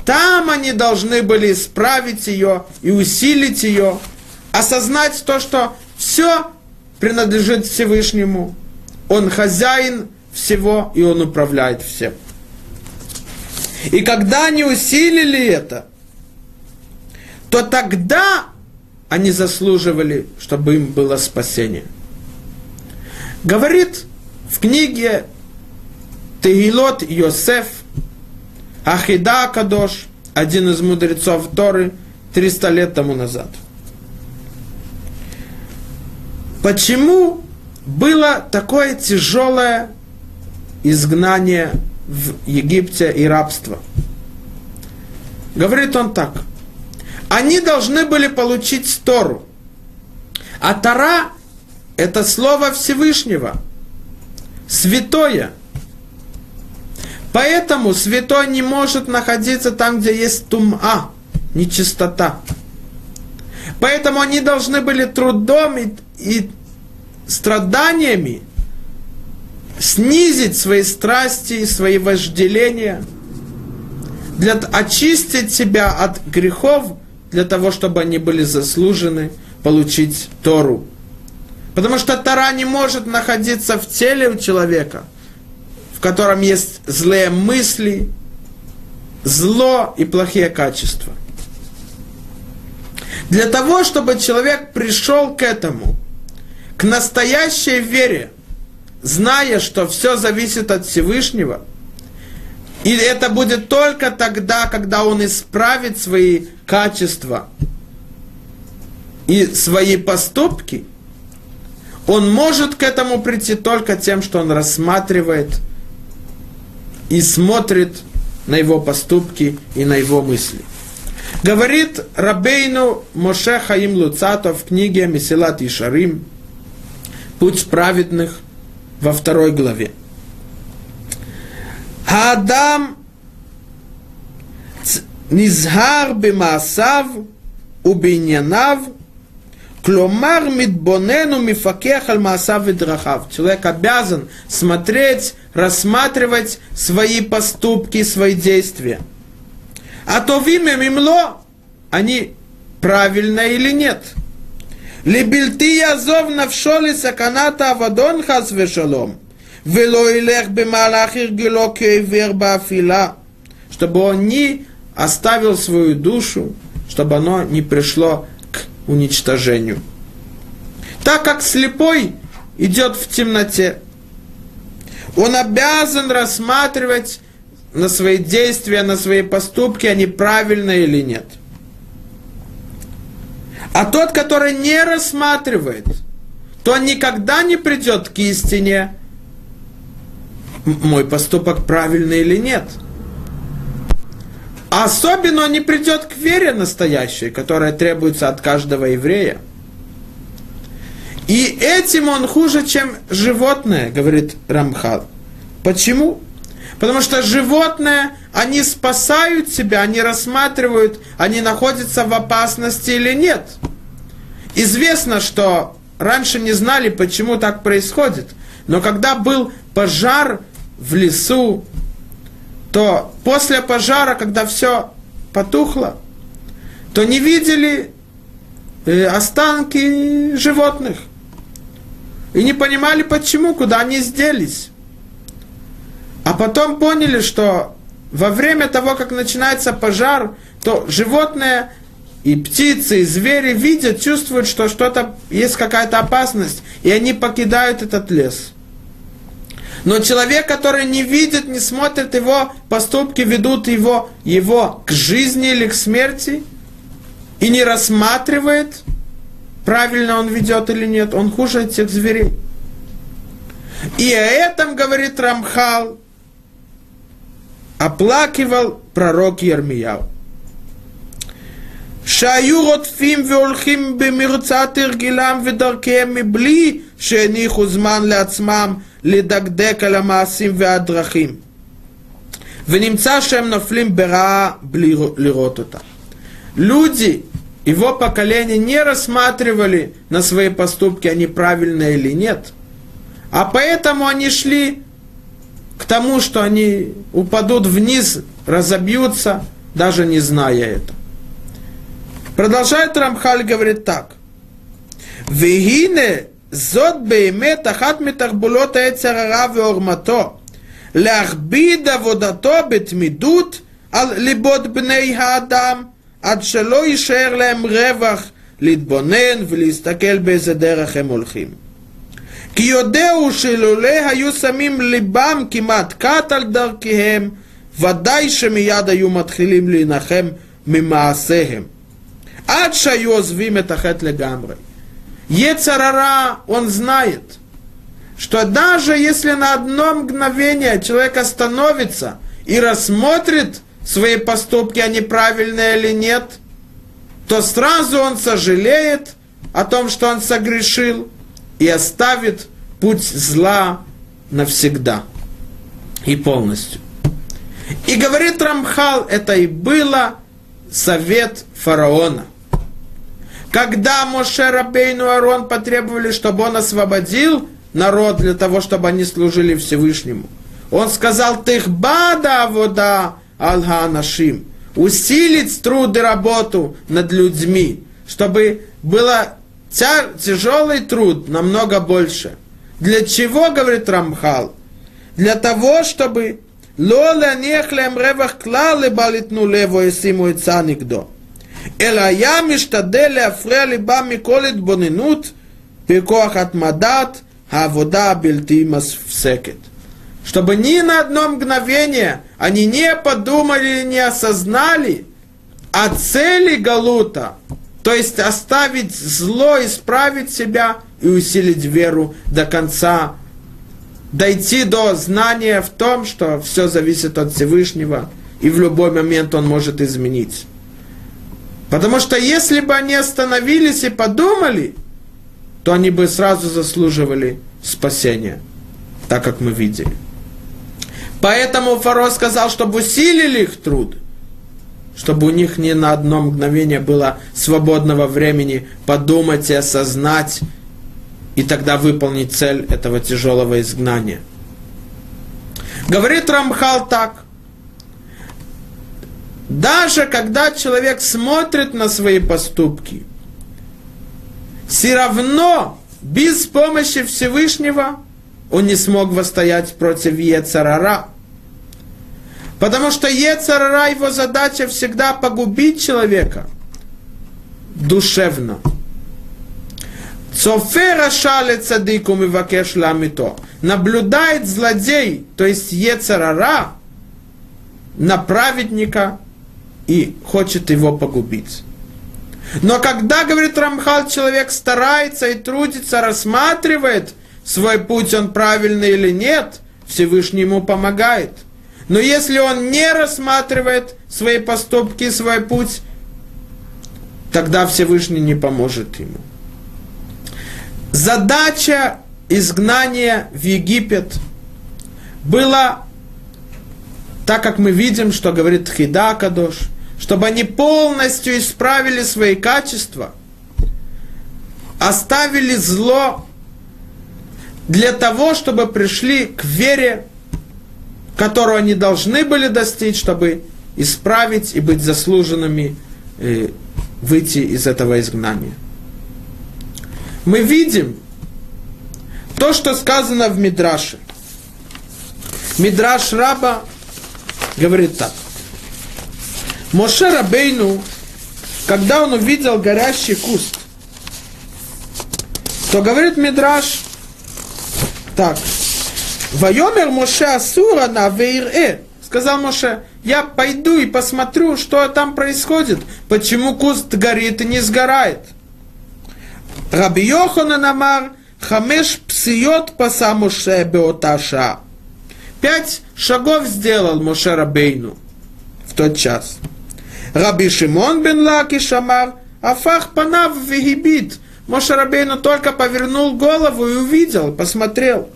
там они должны были исправить ее и усилить ее, осознать то, что все принадлежит Всевышнему. Он хозяин всего, и он управляет всем. И когда они усилили это – то тогда они заслуживали, чтобы им было спасение. Говорит в книге Тегилот Йосеф, Ахида Кадош, один из мудрецов Торы, 300 лет тому назад. Почему было такое тяжелое изгнания в Египте и рабства. Говорит он так. Они должны были получить Тору. А Тора – это слово Всевышнего, святое. Поэтому святой не может находиться там, где есть тума, нечистота. Поэтому они должны были трудом и, и страданиями снизить свои страсти и свои вожделения, для, очистить себя от грехов, для того, чтобы они были заслужены получить Тору. Потому что Тора не может находиться в теле у человека, в котором есть злые мысли, зло и плохие качества. Для того, чтобы человек пришел к этому, к настоящей вере, зная, что все зависит от Всевышнего, и это будет только тогда, когда он исправит свои качества и свои поступки, он может к этому прийти только тем, что он рассматривает и смотрит на его поступки и на его мысли. Говорит Рабейну Моше Хаим Луцато в книге Месилат Ишарим путь праведных во второй главе. Адам низгар бимасав убинянав Кломар мидбонену мифакех аль маасав. Человек обязан смотреть, рассматривать свои поступки, свои действия. А то в имя мимло они правильно или нет – Либильти язов навшоли саканата авадон хас вешалом. Вело илех бемалах иргило кевер бафила. Чтобы он не оставил свою душу, чтобы оно не пришло к уничтожению. Так как слепой идет в темноте, он обязан рассматривать на свои действия, на свои поступки, они правильные или нет. А тот, который не рассматривает, то он никогда не придет к истине, мой поступок правильный или нет. Особенно не придет к вере настоящей, которая требуется от каждого еврея. И этим он хуже, чем животное, говорит Рамхал. Почему? Потому что животные, они спасают себя, они рассматривают, они находятся в опасности или нет. Известно, что раньше не знали, почему так происходит. Но когда был пожар в лесу, то после пожара, когда все потухло, то не видели э, останки животных. И не понимали, почему, куда они сделись. А потом поняли, что во время того, как начинается пожар, то животные и птицы, и звери видят, чувствуют, что что-то есть какая-то опасность, и они покидают этот лес. Но человек, который не видит, не смотрит его поступки, ведут его, его к жизни или к смерти, и не рассматривает, правильно он ведет или нет, он хуже этих зверей. И о этом говорит Рамхал, оплакивал пророк Ермияу. שהיו רודפים והולכים במרצת הרגילם ודרכיהם מבלי שהניחו זמן לעצמם לדקדק על המעשים והדרכים. ונמצא שהם נופלים ברעה בלי לראות אותה. Люди его поколения не рассматривали на свои поступки, они правильные или нет. А поэтому они шли к тому, что они упадут вниз, разобьются, даже не зная это. Продолжает Рамхаль, говорит так. והנה זאת באמת אחת מתחבולות היצר הרע ועורמתו, להכביד עבודתו בתמידות על ליבות בני האדם, עד שלא יישאר להם רווח להתבונן ולהסתכל באיזה דרך הם הולכים. כי יודעו שלולא היו שמים ליבם כמעט קט על דרכיהם, ודאי שמיד היו מתחילים להנחם ממעשיהם. עד שהיו עוזבים את החטא לגמרי. יצר הרע, он знает, что даже если на одно мгновение человек остановится и рассмотрит свои поступки, они правильные или нет, то сразу он сожалеет о том, что он согрешил, и оставит путь зла навсегда и полностью. И говорит Рамхал, это и было совет фараона. Когда Моше Рабейну Арон потребовали, чтобы он освободил народ для того, чтобы они служили Всевышнему, он сказал, бада вода алга нашим, усилить труд и работу над людьми, чтобы было тяжелый труд намного больше. Для чего, говорит Рамхал? Для того, чтобы לא להניח להם רווח כלל לבל יתנו לב או ישימו עצה נגדו, אלא היה משתדל להפריע ליבם מכל התבוננות בכוח התמדת העבודה הבלתי מפסקת. Чтобы ни на одно мгновение они не подумали, не осознали о цели Галута, то есть оставить зло, исправить себя и усилить веру до конца дойти до знания в том, что все зависит от Всевышнего, и в любой момент он может изменить. Потому что если бы они остановились и подумали, то они бы сразу заслуживали спасения, так как мы видели. Поэтому Фаро сказал, чтобы усилили их труд, чтобы у них ни на одно мгновение было свободного времени подумать и осознать, и тогда выполнить цель этого тяжелого изгнания. Говорит Рамхал так. Даже когда человек смотрит на свои поступки, все равно без помощи Всевышнего он не смог восстоять против Ецарара. Потому что Ецарара, его задача всегда погубить человека душевно – Цофера шале цадику мивакеш ламито. Наблюдает злодей, то есть Ецарара, на праведника и хочет его погубить. Но когда, говорит Рамхал, человек старается и трудится, рассматривает свой путь, он правильный или нет, Всевышний ему помогает. Но если он не рассматривает свои поступки, свой путь, тогда Всевышний не поможет ему. Задача изгнания в Египет была, так как мы видим, что говорит Хида Кадош, чтобы они полностью исправили свои качества, оставили зло для того, чтобы пришли к вере, которую они должны были достичь, чтобы исправить и быть заслуженными, э, выйти из этого изгнания мы видим то, что сказано в Мидраше. Мидраш Раба говорит так. Моше Рабейну, когда он увидел горящий куст, то говорит Мидраш так. Вайомер Моше Асура на Вейре. Сказал Моше, я пойду и посмотрю, что там происходит, почему куст горит и не сгорает. רבי יוחנן אמר, חמש פסיעות פסע משה באותה שעה. Пять шагов сделал Моше Рабейну в тот час. רבי שמעון בן לקיש אמר, הפך פניו והביט. Моше Рабейну только повернул голову и увидел, посмотрел.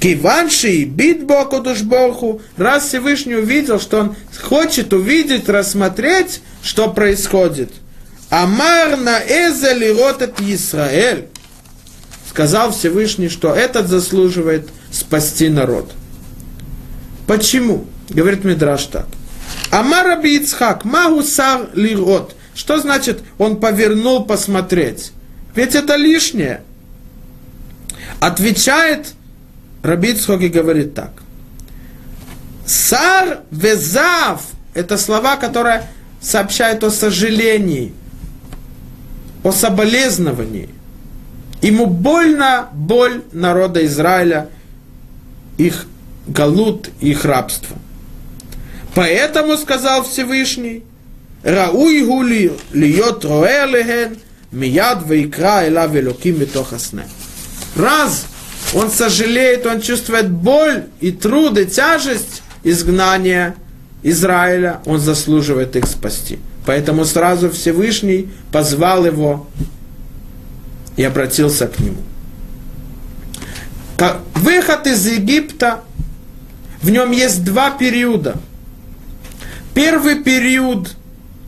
כיוון שהביט בו הקדוש ברוך הוא, раз Всевышний увидел, что он хочет увидеть, рассмотреть, что происходит – Амар на эзе лирот от Израиль. Сказал Всевышний, что этот заслуживает спасти народ. Почему? Говорит Мидраш так. Амар Раби Ицхак, магусар лирот. Что значит, он повернул посмотреть? Ведь это лишнее. Отвечает Раби Ицхак и говорит так. Сар везав – это слова, которые сообщают о сожалении – о соболезновании. Ему больно боль народа Израиля, их галут, их рабство. Поэтому сказал Всевышний, Рауй гули льет роэлеген, мияд вейкра эла велоким битохасне. Раз он сожалеет, он чувствует боль и труд, и тяжесть изгнания Израиля, он заслуживает их спасти. Поэтому сразу Всевышний позвал его и обратился к нему. Выход из Египта, в нем есть два периода. Первый период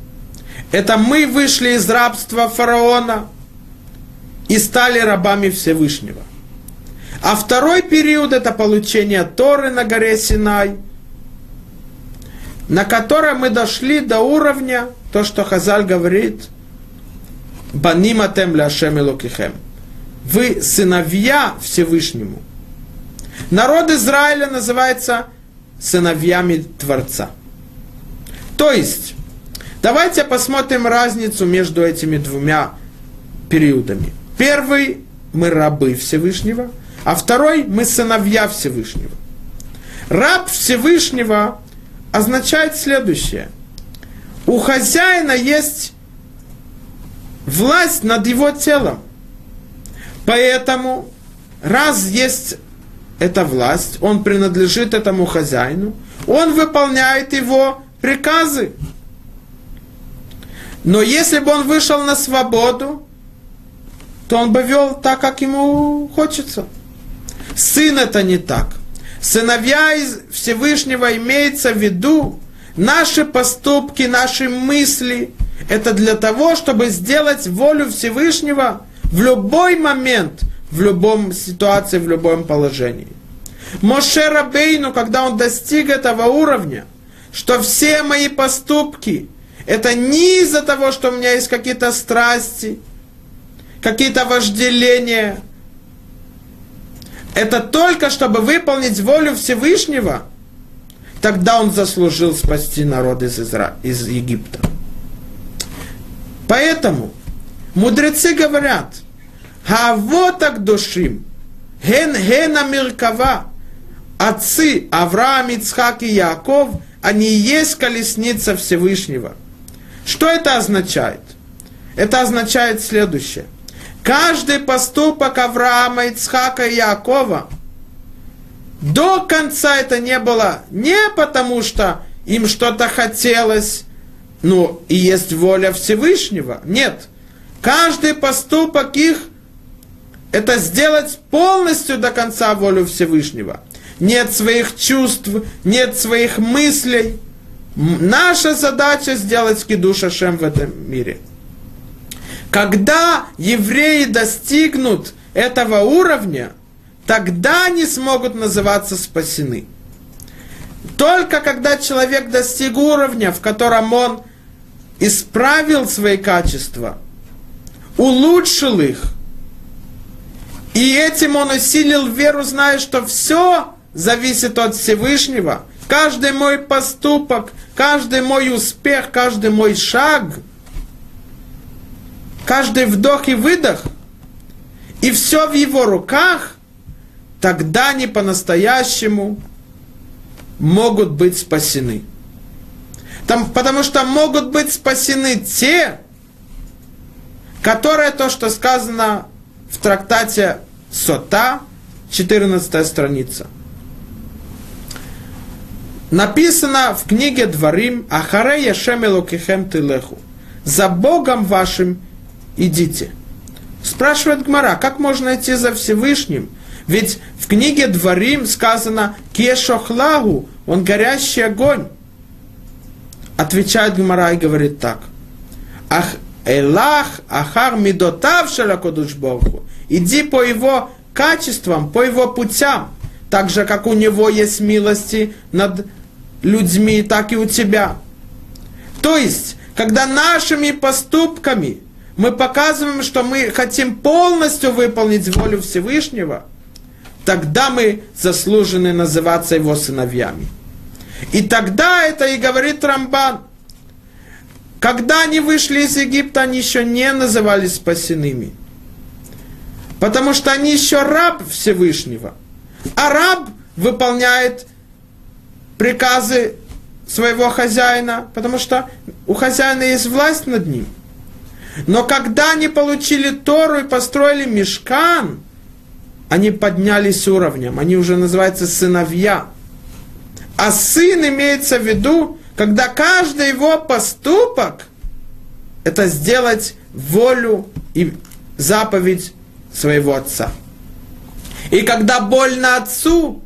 – это мы вышли из рабства фараона и стали рабами Всевышнего. А второй период – это получение Торы на горе Синай, на котором мы дошли до уровня, то, что Хазаль говорит, «Баниматем ляшем и Вы сыновья Всевышнему. Народ Израиля называется сыновьями Творца. То есть, давайте посмотрим разницу между этими двумя периодами. Первый – мы рабы Всевышнего, а второй – мы сыновья Всевышнего. Раб Всевышнего означает следующее. У хозяина есть власть над его телом. Поэтому, раз есть эта власть, он принадлежит этому хозяину, он выполняет его приказы. Но если бы он вышел на свободу, то он бы вел так, как ему хочется. Сын это не так. Сыновья из Всевышнего имеется в виду наши поступки, наши мысли. Это для того, чтобы сделать волю Всевышнего в любой момент, в любом ситуации, в любом положении. Моше Рабейну, когда он достиг этого уровня, что все мои поступки, это не из-за того, что у меня есть какие-то страсти, какие-то вожделения, это только чтобы выполнить волю Всевышнего, тогда он заслужил спасти народ из, Изра... из Египта. Поэтому мудрецы говорят, а вот так душим, ген гена миркава, отцы Авраам, Ицхак и Яков, они есть колесница Всевышнего. Что это означает? Это означает следующее – Каждый поступок Авраама, Ицхака и Якова до конца это не было не потому, что им что-то хотелось, ну, и есть воля Всевышнего. Нет. Каждый поступок их – это сделать полностью до конца волю Всевышнего. Нет своих чувств, нет своих мыслей. Наша задача сделать кидуша Шем в этом мире – когда евреи достигнут этого уровня, тогда они смогут называться спасены. Только когда человек достиг уровня, в котором он исправил свои качества, улучшил их, и этим он усилил веру, зная, что все зависит от Всевышнего, каждый мой поступок, каждый мой успех, каждый мой шаг – каждый вдох и выдох, и все в его руках, тогда они по-настоящему могут быть спасены. Там, потому что могут быть спасены те, которые то, что сказано в трактате Сота, 14 страница. Написано в книге Дворим Ахаре Яшем Элокихем Тилеху. За Богом вашим идите. Спрашивает Гмара, как можно идти за Всевышним? Ведь в книге Дворим сказано «Кешохлагу», он горящий огонь. Отвечает Гмара и говорит так. Ах, Элах, Ахар, Мидотав, Шалакодушборху. Иди по его качествам, по его путям. Так же, как у него есть милости над людьми, так и у тебя. То есть, когда нашими поступками – мы показываем, что мы хотим полностью выполнить волю Всевышнего, тогда мы заслужены называться его сыновьями. И тогда это и говорит Рамбан. Когда они вышли из Египта, они еще не назывались спасенными. Потому что они еще раб Всевышнего. А раб выполняет приказы своего хозяина, потому что у хозяина есть власть над ним – но когда они получили Тору и построили мешкан, они поднялись уровнем, они уже называются сыновья. А сын имеется в виду, когда каждый его поступок – это сделать волю и заповедь своего отца. И когда больно отцу,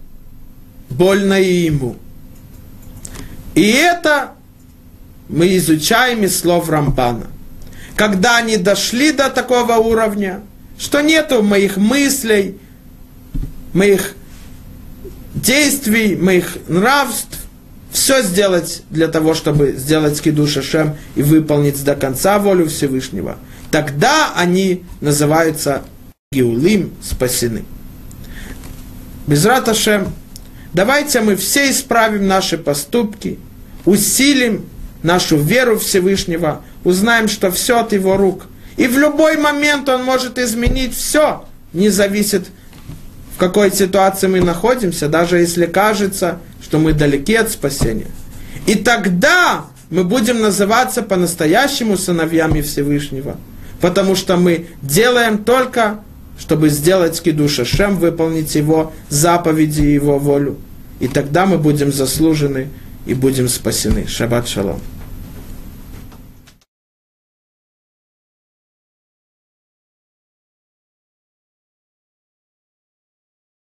больно и ему. И это мы изучаем из слов Рамбана. Когда они дошли до такого уровня, что нету моих мыслей, моих действий, моих нравств, все сделать для того, чтобы сделать скидуш Шем и выполнить до конца волю Всевышнего, тогда они называются Геулим спасены. Безрат Ашем, давайте мы все исправим наши поступки, усилим нашу веру Всевышнего, узнаем, что все от Его рук. И в любой момент Он может изменить все, не зависит, в какой ситуации мы находимся, даже если кажется, что мы далеки от спасения. И тогда мы будем называться по-настоящему сыновьями Всевышнего, потому что мы делаем только, чтобы сделать кидуша Шем, выполнить его заповеди и его волю. И тогда мы будем заслужены и будем спасены. Шаббат шалом.